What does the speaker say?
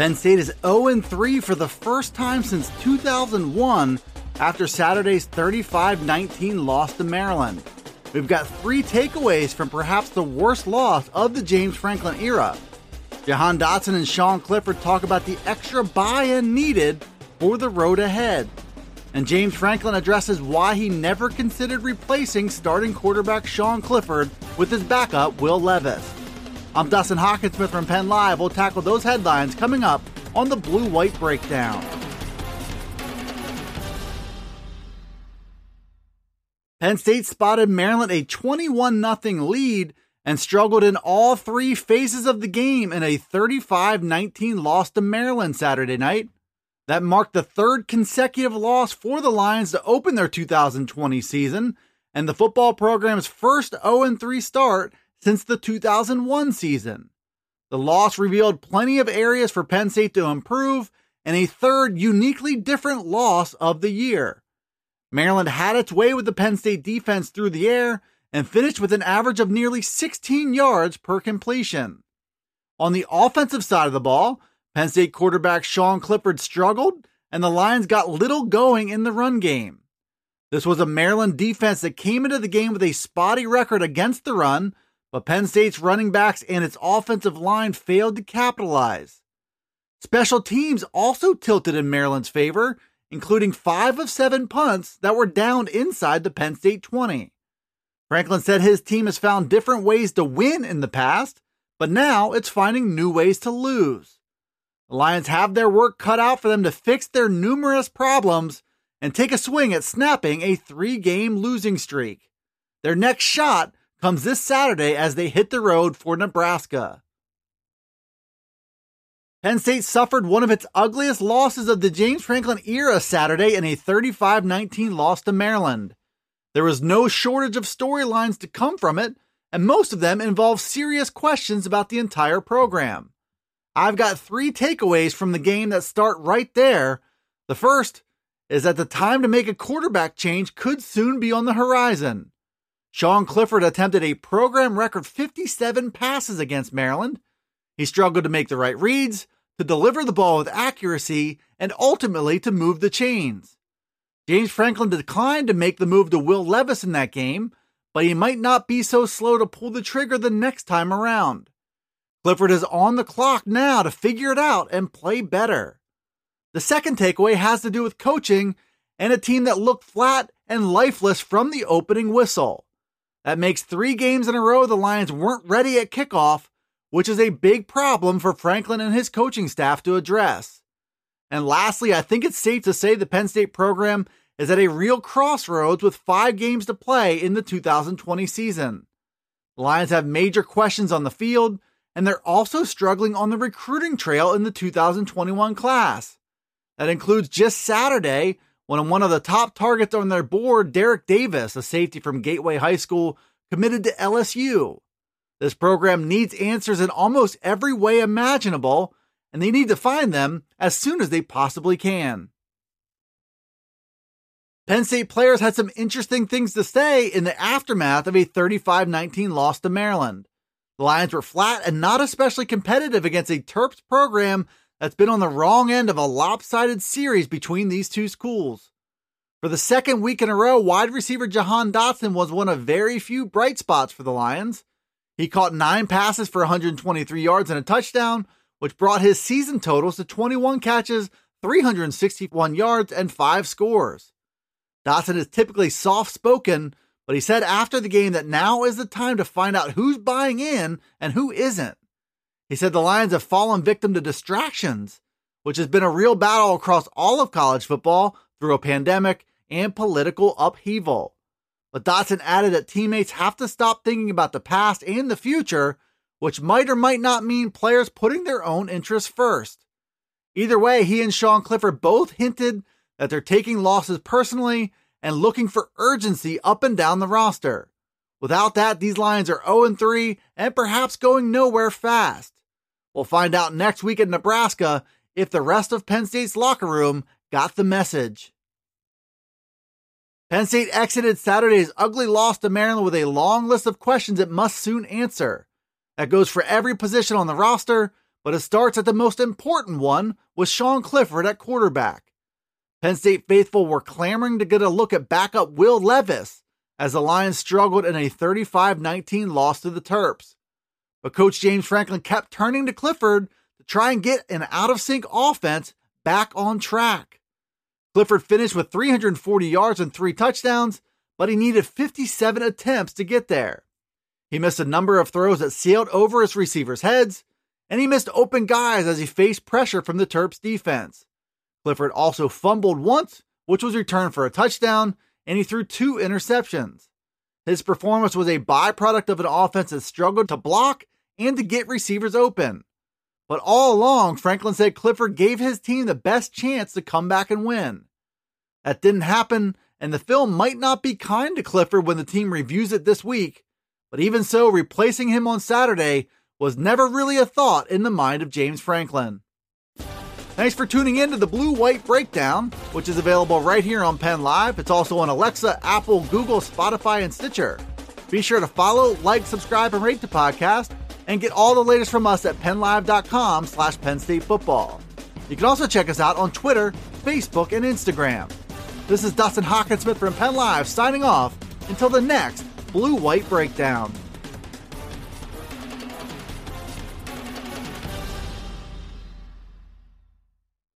Penn State is 0 3 for the first time since 2001 after Saturday's 35 19 loss to Maryland. We've got three takeaways from perhaps the worst loss of the James Franklin era. Jahan Dotson and Sean Clifford talk about the extra buy in needed for the road ahead. And James Franklin addresses why he never considered replacing starting quarterback Sean Clifford with his backup, Will Levis. I'm Dustin Hockensmith from Penn Live. We'll tackle those headlines coming up on the Blue White Breakdown. Penn State spotted Maryland a 21 0 lead and struggled in all three phases of the game in a 35 19 loss to Maryland Saturday night. That marked the third consecutive loss for the Lions to open their 2020 season and the football program's first 0 3 start since the 2001 season. The loss revealed plenty of areas for Penn State to improve and a third uniquely different loss of the year. Maryland had its way with the Penn State defense through the air and finished with an average of nearly 16 yards per completion. On the offensive side of the ball, Penn State quarterback Sean Clifford struggled and the Lions got little going in the run game. This was a Maryland defense that came into the game with a spotty record against the run, but Penn State's running backs and its offensive line failed to capitalize. Special teams also tilted in Maryland's favor, including five of seven punts that were downed inside the Penn State 20. Franklin said his team has found different ways to win in the past, but now it's finding new ways to lose. The Lions have their work cut out for them to fix their numerous problems and take a swing at snapping a three game losing streak. Their next shot comes this Saturday as they hit the road for Nebraska. Penn State suffered one of its ugliest losses of the James Franklin era Saturday in a 35 19 loss to Maryland. There was no shortage of storylines to come from it, and most of them involve serious questions about the entire program. I've got three takeaways from the game that start right there. The first is that the time to make a quarterback change could soon be on the horizon. Sean Clifford attempted a program record 57 passes against Maryland. He struggled to make the right reads, to deliver the ball with accuracy, and ultimately to move the chains. James Franklin declined to make the move to Will Levis in that game, but he might not be so slow to pull the trigger the next time around. Clifford is on the clock now to figure it out and play better. The second takeaway has to do with coaching and a team that looked flat and lifeless from the opening whistle. That makes three games in a row the Lions weren't ready at kickoff, which is a big problem for Franklin and his coaching staff to address. And lastly, I think it's safe to say the Penn State program is at a real crossroads with five games to play in the 2020 season. The Lions have major questions on the field, and they're also struggling on the recruiting trail in the 2021 class. That includes just Saturday when one of the top targets on their board, Derrick Davis, a safety from Gateway High School, committed to LSU. This program needs answers in almost every way imaginable, and they need to find them as soon as they possibly can. Penn State players had some interesting things to say in the aftermath of a 35 19 loss to Maryland. The Lions were flat and not especially competitive against a Terps program that's been on the wrong end of a lopsided series between these two schools. For the second week in a row, wide receiver Jahan Dotson was one of very few bright spots for the Lions. He caught nine passes for 123 yards and a touchdown, which brought his season totals to 21 catches, 361 yards, and five scores. Dotson is typically soft spoken, but he said after the game that now is the time to find out who's buying in and who isn't. He said the Lions have fallen victim to distractions, which has been a real battle across all of college football through a pandemic and political upheaval. But Dotson added that teammates have to stop thinking about the past and the future, which might or might not mean players putting their own interests first. Either way, he and Sean Clifford both hinted that they're taking losses personally and looking for urgency up and down the roster. Without that, these Lions are 0 3 and perhaps going nowhere fast. We'll find out next week in Nebraska if the rest of Penn State's locker room got the message. Penn State exited Saturday's ugly loss to Maryland with a long list of questions it must soon answer. That goes for every position on the roster, but it starts at the most important one with Sean Clifford at quarterback. Penn State faithful were clamoring to get a look at backup Will Levis as the Lions struggled in a 35 19 loss to the Terps. But Coach James Franklin kept turning to Clifford to try and get an out of sync offense back on track. Clifford finished with 340 yards and three touchdowns, but he needed 57 attempts to get there. He missed a number of throws that sailed over his receivers' heads, and he missed open guys as he faced pressure from the Terps defense. Clifford also fumbled once, which was returned for a touchdown, and he threw two interceptions. His performance was a byproduct of an offense that struggled to block and to get receivers open. But all along, Franklin said Clifford gave his team the best chance to come back and win. That didn't happen, and the film might not be kind to Clifford when the team reviews it this week, but even so, replacing him on Saturday was never really a thought in the mind of James Franklin. Thanks for tuning in to the Blue White Breakdown, which is available right here on Penn Live. It's also on Alexa, Apple, Google, Spotify, and Stitcher. Be sure to follow, like, subscribe, and rate the podcast, and get all the latest from us at PennLive.com slash Football. You can also check us out on Twitter, Facebook, and Instagram. This is Dustin Hockensmith from Penn Live signing off until the next Blue White Breakdown.